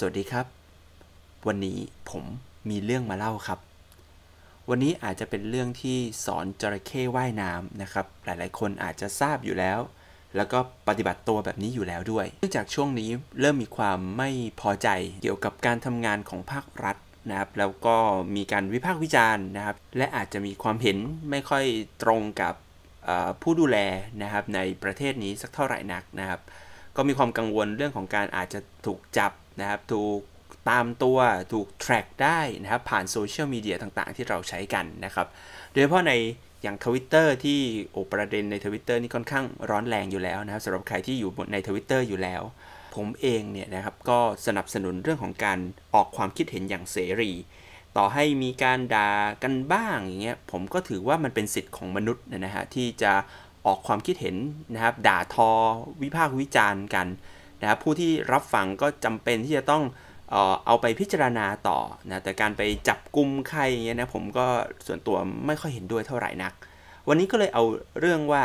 สวัสดีครับ วันนี้ผมมีเรื่องมาเล่าครับ วันนี้อาจจะเป็นเรื่องที่สอนจระเข้ว่ายน้ำนะครับ หลายๆ คนอาจจะทราบอยู่แล้ว แล้วก็ปฏิบัติตัวแบบนี้อยู่แล้วด้วย เนื่องจากช่วงนี้เริ่มมีความไม่พอใจเกี่ยวกับการทำงานของภาครัฐนะครับแล้วก็มีการวิพากษ์วิจารณ์นะครับ และอาจจะมีความเห็นไม่ค่อยตรงกับผู้ดูแลนะครับในประเทศนี้สักเท่าไหร่นักนะครับ ก็มีความกังวลเรื่องของการอาจจะถูกจับนะครับ ถูกตามตัวถูก track ได้นะครับ ผ่านโซเชียลมีเดียต่างๆ ที่เราใช้กันนะครับ โดยเฉพาะในอย่างทวิตเตอร์ที่โอประเด็นในทวิตเตอร์นี่ค่อนข้างร้อนแรงอยู่แล้วนะครับสำหรับใครที่อยู่ในทวิตเตอร์อยู่แล้ว ผมเองเนี่ยนะครับก็สนับสนุนเรื่องของการออกความคิดเห็นอย่างเสรี ต่อให้มีการด่ากันบ้างอย่างเงี้ยผมก็ถือว่ามันเป็นสิทธิ์ของมนุษย์นะฮะที่จะ ออกความคิดเห็นนะครับ ด่าทอ วิพากษ์วิจารณ์กันนะครับผู้ที่รับฟังก็จำเป็นที่จะต้องเอาไปพิจารณาต่อนะแต่การไปจับกลุ่มใครอย่างเงี้ยนะผมก็ส่วนตัวไม่ค่อยเห็นด้วยเท่าไหร่นัก วันนี้ก็เลยเอาเรื่องว่า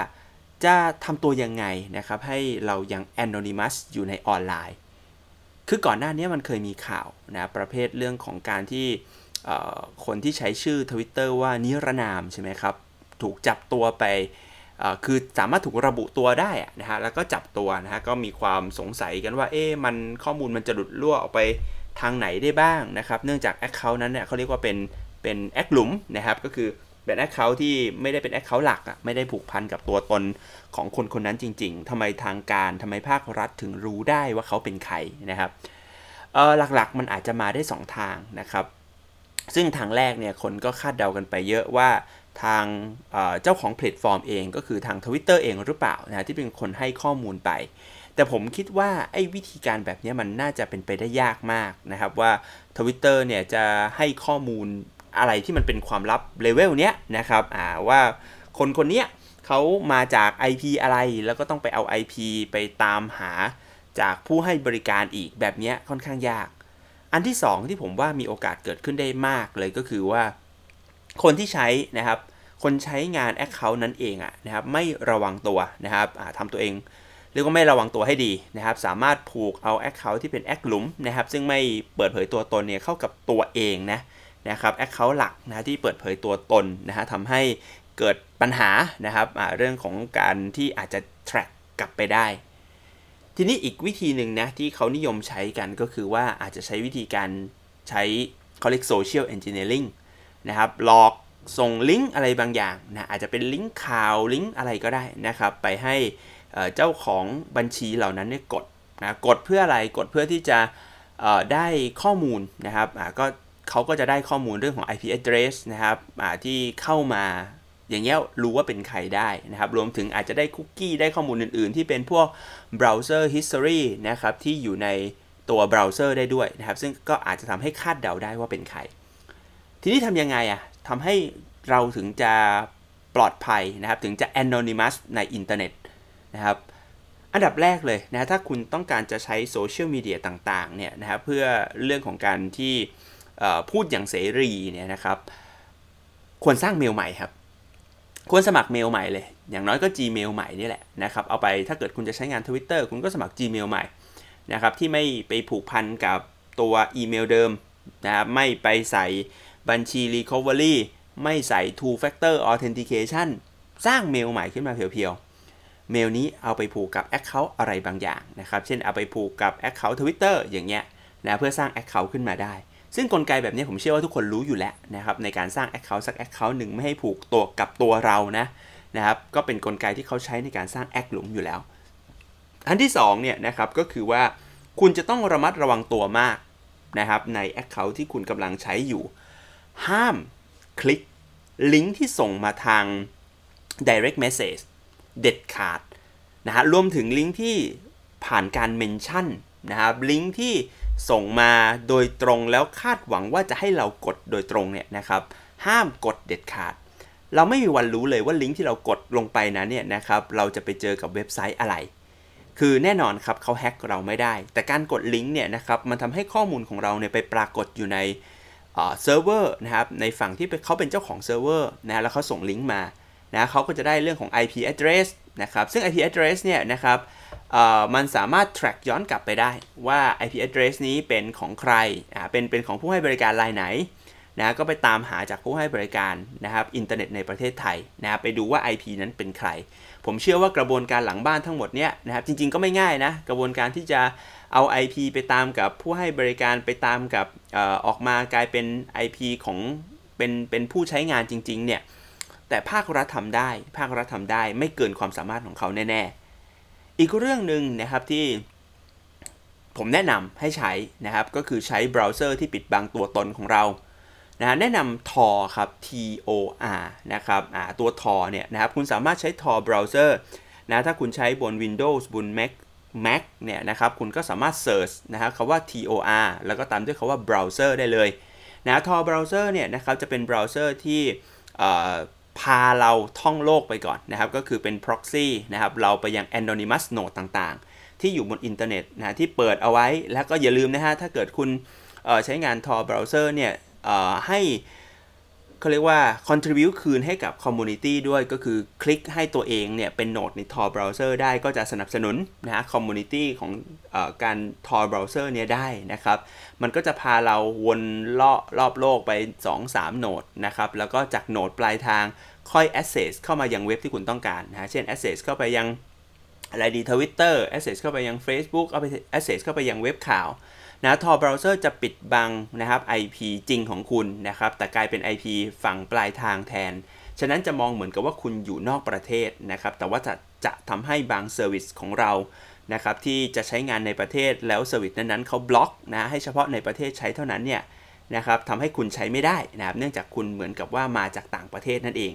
จะทำตัวยังไงนะครับ ให้เรายัง anonymous อยู่ในออนไลน์ คือก่อนหน้านี้มันเคยมีข่าวนะประเภทเรื่องของการที่คนที่ใช้ชื่อ Twitter ว่านิรนามใช่ไหมครับ ถูกจับตัวไป คือสามารถถูกระบุตัวได้นะฮะแล้วก็จับตัวนะฮะก็มีความสงสัยกันว่าเอ๊ะมันข้อมูลมันจะหลุดรั่วออกไปทางไหนได้บ้างนะครับ เนื่องจาก Account นั้นเนี่ยเขาเรียกว่าเป็นเป็นแอคหลุมนะครับก็คือเป็น account ที่ไม่ได้เป็น account หลักอะไม่ได้ผูกพันกับตัวตนของคนคนนั้นจริง ๆทำไมทางการทำไมภาครัฐถึงรู้ได้ว่าเขาเป็นใครนะครับเออหลักๆมันอาจจะมาได้ 2 ทางนะครับ ซึ่งทางแรกเนี่ยคนก็คาดเดากันไปเยอะว่า ทางเจ้าของแพลตฟอร์มเองก็คือทาง Twitter เองหรือเปล่านะที่เป็นคนให้ข้อมูลไป แต่ผมคิดว่าไอ้วิธีการแบบนี้มันน่าจะเป็นไปได้ยากมากนะครับว่า Twitter เนี่ยจะให้ข้อมูลอะไรที่มันเป็นความลับเลเวลเนี้ยนะครับว่าคนคนเนี้ยเขามาจาก IP อะไรแล้วก็ต้องไปเอา IP ไปตามหาจากผู้ให้บริการอีกแบบนี้ค่อนข้างยาก อันที่ 2 ที่ผมว่ามีโอกาสเกิดขึ้นได้มากเลยก็คือว่า คนที่ใช้นะครับ คนใช้งาน Account นั้นเองอะนะครับไม่ระวังตัวนะครับทำตัวเองเรียกว่าไม่ระวังตัวให้ดีนะครับ สามารถผูกเอา Account ที่เป็นแอคหลุมนะครับ ซึ่งไม่เปิดเผยตัวตนเนี่ยเข้ากับตัวเองนะนะครับ Account หลักนะที่เปิดเผยตัวตนนะฮะทำให้เกิดปัญหานะครับเรื่องของการที่อาจจะ track กลับไปได้ ทีนี้อีกวิธีหนึ่งนะที่เขานิยมใช้กันก็คือว่าอาจจะใช้วิธีการใช้เขาเรียก social engineering นะครับหลอกส่งลิงก์อะไรบางอย่างนะอาจจะเป็นลิงก์ข่าวลิงก์อะไรก็ได้นะครับ ไปให้เจ้าของบัญชีเหล่านั้นเนี่ยกดนะกดเพื่ออะไรกดเพื่อที่จะได้ข้อมูลนะครับก็เขาก็จะได้ข้อมูลเรื่องของ IP address นะครับที่เข้ามาอย่างเงี้ยรู้ว่าเป็นใครได้นะครับ รวมถึงอาจจะได้คุกกี้ได้ข้อมูลอื่นๆ ที่เป็นพวก browser history นะครับที่อยู่ในตัวเบราว์เซอร์ได้ด้วยนะครับ ซึ่งก็อาจจะทำให้คาดเดาได้ว่าเป็นใคร ทีนี้ทำยังไงอะทำให้เราถึงจะปลอดภัยนะครับ ถึงจะ anonymous ในอินเทอร์เน็ตนะครับ อันดับแรกเลยนะถ้าคุณต้องการจะใช้โซเชียลมีเดียต่างๆเนี่ยนะครับเพื่อเรื่องของการที่พูดอย่างเสรีเนี่ยนะครับ ควรสร้างเมลใหม่ครับ ควรสมัครเมลใหม่เลย อย่างน้อยก็ Gmail ใหม่นี่แหละนะครับ เอาไปถ้าเกิดคุณจะใช้งาน Twitter คุณก็สมัคร Gmail ใหม่นะครับที่ไม่ไปผูกพันกับตัวอีเมลเดิมนะครับไม่ไปใส่ บัญชี Recovery ไม่ใส่ Two Factor Authentication สร้างเมลใหม่ขึ้นมาเพียวๆ เมลนี้เอาไปผูกกับ Account อะไรบางอย่างนะครับ เช่นเอาไปผูกกับ Account Twitter อย่างเงี้ยนะเพื่อสร้าง Account ขึ้นมาได้ ซึ่งกลไกแบบนี้ผมเชื่อว่าทุกคนรู้อยู่แล้วนะครับในการสร้าง Account สัก Account หนึ่งไม่ให้ผูกตัวกับตัวเรานะนะครับก็เป็นนกลไกที่เขาใช้ในการสร้างแอคหลุมอยู่แล้ว อันที่2เนี่ยนะครับก็คือว่าคุณจะต้องระมัดระวังตัวมากนะครับใน Account ที่คุณกำลังใช้อยู่ ห้ามคลิกลิงก์ที่ส่งมาทาง direct message เด็ดขาดนะฮะรวมถึงลิงก์ที่ผ่านการเมนชั่นนะครับลิงก์ที่ส่งมาโดยตรงแล้วคาดหวังว่าจะให้เรากดโดยตรงเนี่ยนะครับ ห้ามกดเด็ดขาด เราไม่มีวันรู้เลยว่าลิงก์ที่เรากดลงไปนั้นเนี่ยนะครับเราจะไปเจอกับเว็บไซต์อะไร คือแน่นอนครับเขาแฮ็กเราไม่ได้ แต่การกดลิงก์เนี่ยนะครับมันทำให้ข้อมูลของเราเนี่ยไปปรากฏอยู่ใน เซิร์ฟเวอร์นะครับในฝั่งที่เขาเป็นเจ้าของเซิร์ฟเวอร์นะแล้วเขาส่งลิงก์มานะเขาก็จะได้เรื่องของ IP address นะครับซึ่ง IP address เนี่ยนะครับมันสามารถ track ย้อนกลับไปได้ว่า IP address นี้เป็นของใครเป็นเป็นของผู้ให้บริการรายไหน นะก็ไปตามหาจากผู้ให้บริการนะครับอินเทอร์เน็ตในประเทศไทยนะไปดูว่า IP นั้นเป็นใคร ผมเชื่อว่ากระบวนการหลังบ้านทั้งหมดเนี่ยนะครับจริงๆก็ไม่ง่ายนะกระบวนการที่จะเอา IP ไปตามกับผู้ให้บริการไปตามกับอออกมากลายเป็น IP ของเป็นเป็นผู้ใช้งานจริงๆเนี่ยแต่ภาครัฐทำได้ ภาครัฐทำได้ไม่เกินความสามารถของเขาแน่ๆ อีกเรื่องหนึ่งนะครับที่ผมแนะนำให้ใช้นะครับก็คือใช้เบราว์เซอร์ที่ปิดบังตัวตนของเรา นะแนะนำ Tor ครับ T O R นะครับตัว Tor เนี่ยนะครับคุณสามารถใช้ Tor browser นะถ้าคุณใช้บน Windows บน Mac Mac เนี่ยนะครับคุณก็สามารถ search นะครับคำว่า tor แล้วก็ตามด้วยคำว่า browser ได้เลยนะ tor browser เนี่ยนะครับจะเป็นเบราว์เซอร์ที่พาเราท่องโลกไปก่อนนะครับ ก็คือเป็น proxy นะครับเราไปยัง anonymous node ต่างๆ ที่อยู่บนอินเทอร์เน็ตนะที่เปิดเอาไว้แล้วก็อย่าลืมนะฮะถ้าเกิดคุณใช้งาน tor browser เนี่ย ให้เขาเรียกว่า contribute คืนให้กับ community ด้วยก็คือคลิกให้ตัวเองเนี่ยเป็นโนดใน Tor browser ได้ก็จะสนับสนุนนะฮะ community ของอการ Tor browser เนี่ยได้นะครับ มันก็จะพาเราวนรอบรอบโลกไป 2-3 โนดนะครับ แล้วก็จากโนดปลายทางค่อย access เข้ามายังเว็บที่คุณต้องการนะเช่น access เข้าไปยังอะไรดี Twitter access เข้าไปยัง Facebook เอาไป access เข้าไปยังเว็บข่าว นะ Tor Browser จะปิดบังนะครับ IP จริงของคุณนะครับ แต่กลายเป็น IP ฝั่งปลายทางแทน ฉะนั้นจะมองเหมือนกับว่าคุณอยู่นอกประเทศนะครับ แต่ว่าจะจะทำให้บาง service ของเรานะครับที่จะใช้งานในประเทศแล้ว service นั้นๆเขาบล็อกนะให้เฉพาะในประเทศใช้เท่านั้นเนี่ยนะครับทำให้คุณใช้ไม่ได้นะครับ เนื่องจากคุณเหมือนกับว่ามาจากต่างประเทศนั่นเอง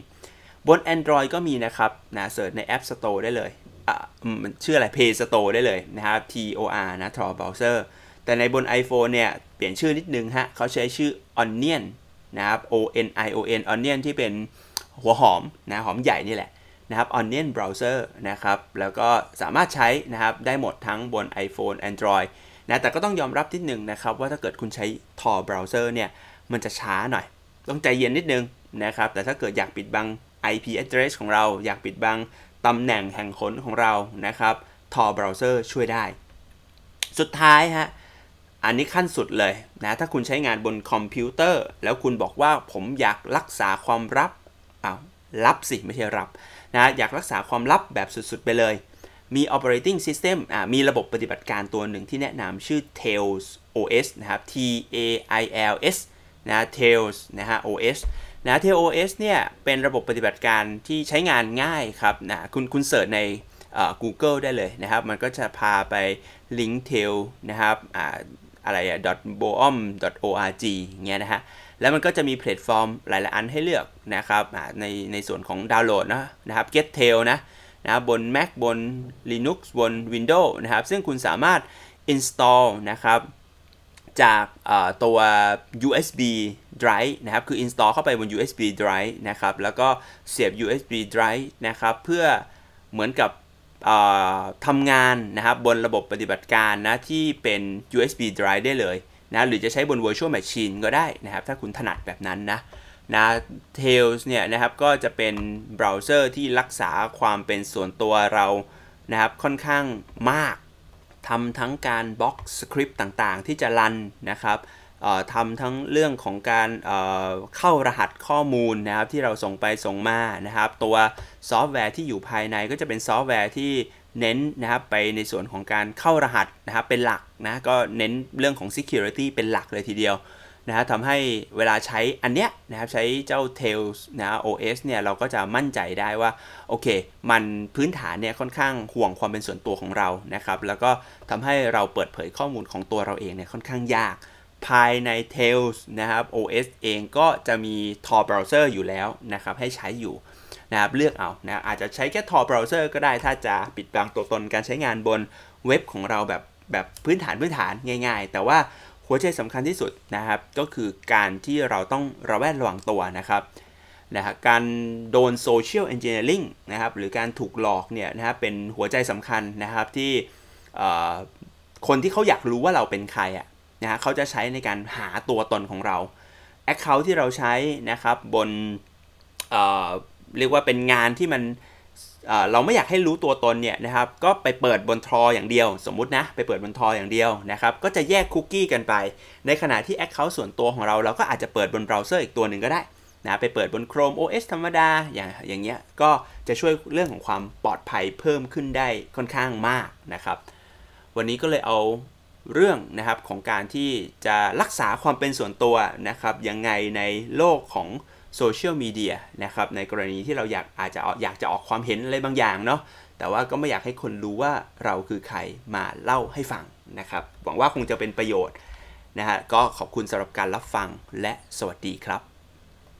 บน Android ก็มีนะครับนะเสิร์ชใน App Store ได้เลยอะมันชื่ออะไร Play Store ได้เลยนะครับ T O R นะ Tor Browser แต่ในบน iPhone เนี่ย เปลี่ยนชื่อนิดนึงฮะเขาใช้ชื่อ Onion นะครับ O N I O N Onion ที่เป็นหัวหอมนะหอมใหญ่นี่แหละนะครับ Onion Browser นะครับแล้วก็สามารถใช้นะครับได้หมดทั้งบน iPhone Android นะแต่ก็ต้องยอมรับนิดนึงนะครับว่าถ้าเกิดคุณใช้ Tor Browser เนี่ยมันจะช้าหน่อย ต้องใจเย็นนิดนึงนะครับแต่ถ้าเกิดอยากปิดบัง IP address ของเรา อยากปิดบังตำแหน่งแห่งขนของเรานะครับ Tor Browser ช่วยได้ สุดท้ายฮะ อันนี้ขั้นสุดเลยนะถ้าคุณใช้งานบนคอมพิวเตอร์ แล้วคุณบอกว่าผมอยากรักษาความลับอ้าวลับสิไม่ใช่รับนะอยากรักษาความลับแบบสุดๆไปเลย มี operating system อ่ามีระบบปฏิบัติการตัวหนึ่งที่แนะนำชื่อ Tails OS นะครับ T A I L S นะ Tails นะฮะ OS นะ Tails OS เนี่ยเป็นระบบปฏิบัติการที่ใช้งานง่ายครับนะคุณคุณเสิร์ชใน Google ได้เลยนะครับ มันก็จะพาไป link tails นะครับอ่า อะไรอะ .boom .org เงี้ยนะฮะ แล้วมันก็จะมีแพลตฟอร์มหลาย ๆ อันให้เลือกนะครับ ในในส่วนของดาวน์โหลดนะนะครับ Gettail นะนะบน Mac บน Linux บน Windows นะครับ ซึ่งคุณสามารถ install นะครับจากตัว USB drive นะครับ คือ install เข้าไปบน USB drive นะครับ แล้วก็เสียบ USB drive นะครับ เพื่อเหมือนกับ ทำงานนะครับบนระบบปฏิบัติการนะที่เป็น USB drive ได้เลยนะหรือจะใช้บน virtual machine ก็ได้นะครับ ถ้าคุณถนัดแบบนั้นนะนะ Tails เนี่ยนะครับก็จะเป็นเบราว์เซอร์ที่รักษาความเป็นส่วนตัวเรานะครับค่อนข้างมากทำทั้งการบล็อกสคริปต์ต่างๆ ที่จะรันนะครับ ทำทั้งเรื่องของการเข้ารหัสข้อมูลนะครับที่เราส่งไปส่งมานะครับ ตัวซอฟต์แวร์ที่อยู่ภายในก็จะเป็นซอฟต์แวร์ที่เน้นนะครับไปในส่วนของการเข้ารหัสนะครับเป็นหลักนะก็เน้นเรื่องของ Security เป็นหลักเลยทีเดียวนะฮะทำให้เวลาใช้อันเนี้ยนะครับใช้เจ้า Tails นะ OS เนี่ยเราก็จะมั่นใจได้ว่าโอเค มันพื้นฐานเนี่ยค่อนข้างห่วงความเป็นส่วนตัวของเรานะครับแล้วก็ทำให้เราเปิดเผยข้อมูลของตัวเราเองเนี่ยค่อนข้างยาก ภายใน Tails นะครับ OS เองก็จะมี Tor browser อยู่แล้วนะครับให้ใช้อยู่นะครับเลือกเอานะอาจจะใช้แค่ Tor browser ก็ได้ถ้าจะปิดบังตัวตนการใช้งานบนเว็บของเราแบบแบบพื้นฐานพื้นฐานง่าย ๆ แต่ว่าหัวใจสำคัญที่สุดนะครับก็คือการที่เราต้องระแวดระวังตัวนะครับนะฮะการโดน social engineering นะครับหรือการถูกหลอกเนี่ยนะครับเป็นหัวใจสำคัญนะครับที่คนที่เขาอยากรู้ว่าเราเป็นใครอะ นะฮะเขาจะใช้ในการหาตัวตนของเรา Account ที่เราใช้นะครับบนเรียกว่าเป็นงานที่มันเราไม่อยากให้รู้ตัวตนเนี่ยนะครับ ก็ไปเปิดบนทรออย่างเดียว สมมุตินะไปเปิดบนทรออย่างเดียวนะครับ ก็จะแยกคุกกี้กันไป ในขณะที่ Account ส่วนตัวของเราเราก็อาจจะเปิดบนเบราว์เซอร์อีกตัวหนึ่งก็ได้นะไปเปิดบน Chrome OS ธรรมดาอย่างอย่างเงี้ยก็จะช่วยเรื่องของความปลอดภัยเพิ่มขึ้นได้ค่อนข้างมากนะครับ วันนี้ก็เลยเอา เรื่องนะครับของการที่จะรักษาความเป็นส่วนตัวนะครับยังไงในโลกของโซเชียลมีเดียนะครับในกรณีที่เราอยากอาจจะอยากจะออกความเห็นอะไรบางอย่างเนาะแต่ว่าก็ไม่อยากให้คนรู้ว่าเราคือใครมาเล่าให้ฟังนะครับ หวังว่าคงจะเป็นประโยชน์นะฮะก็ขอบคุณสำหรับการรับฟังและสวัสดีครับ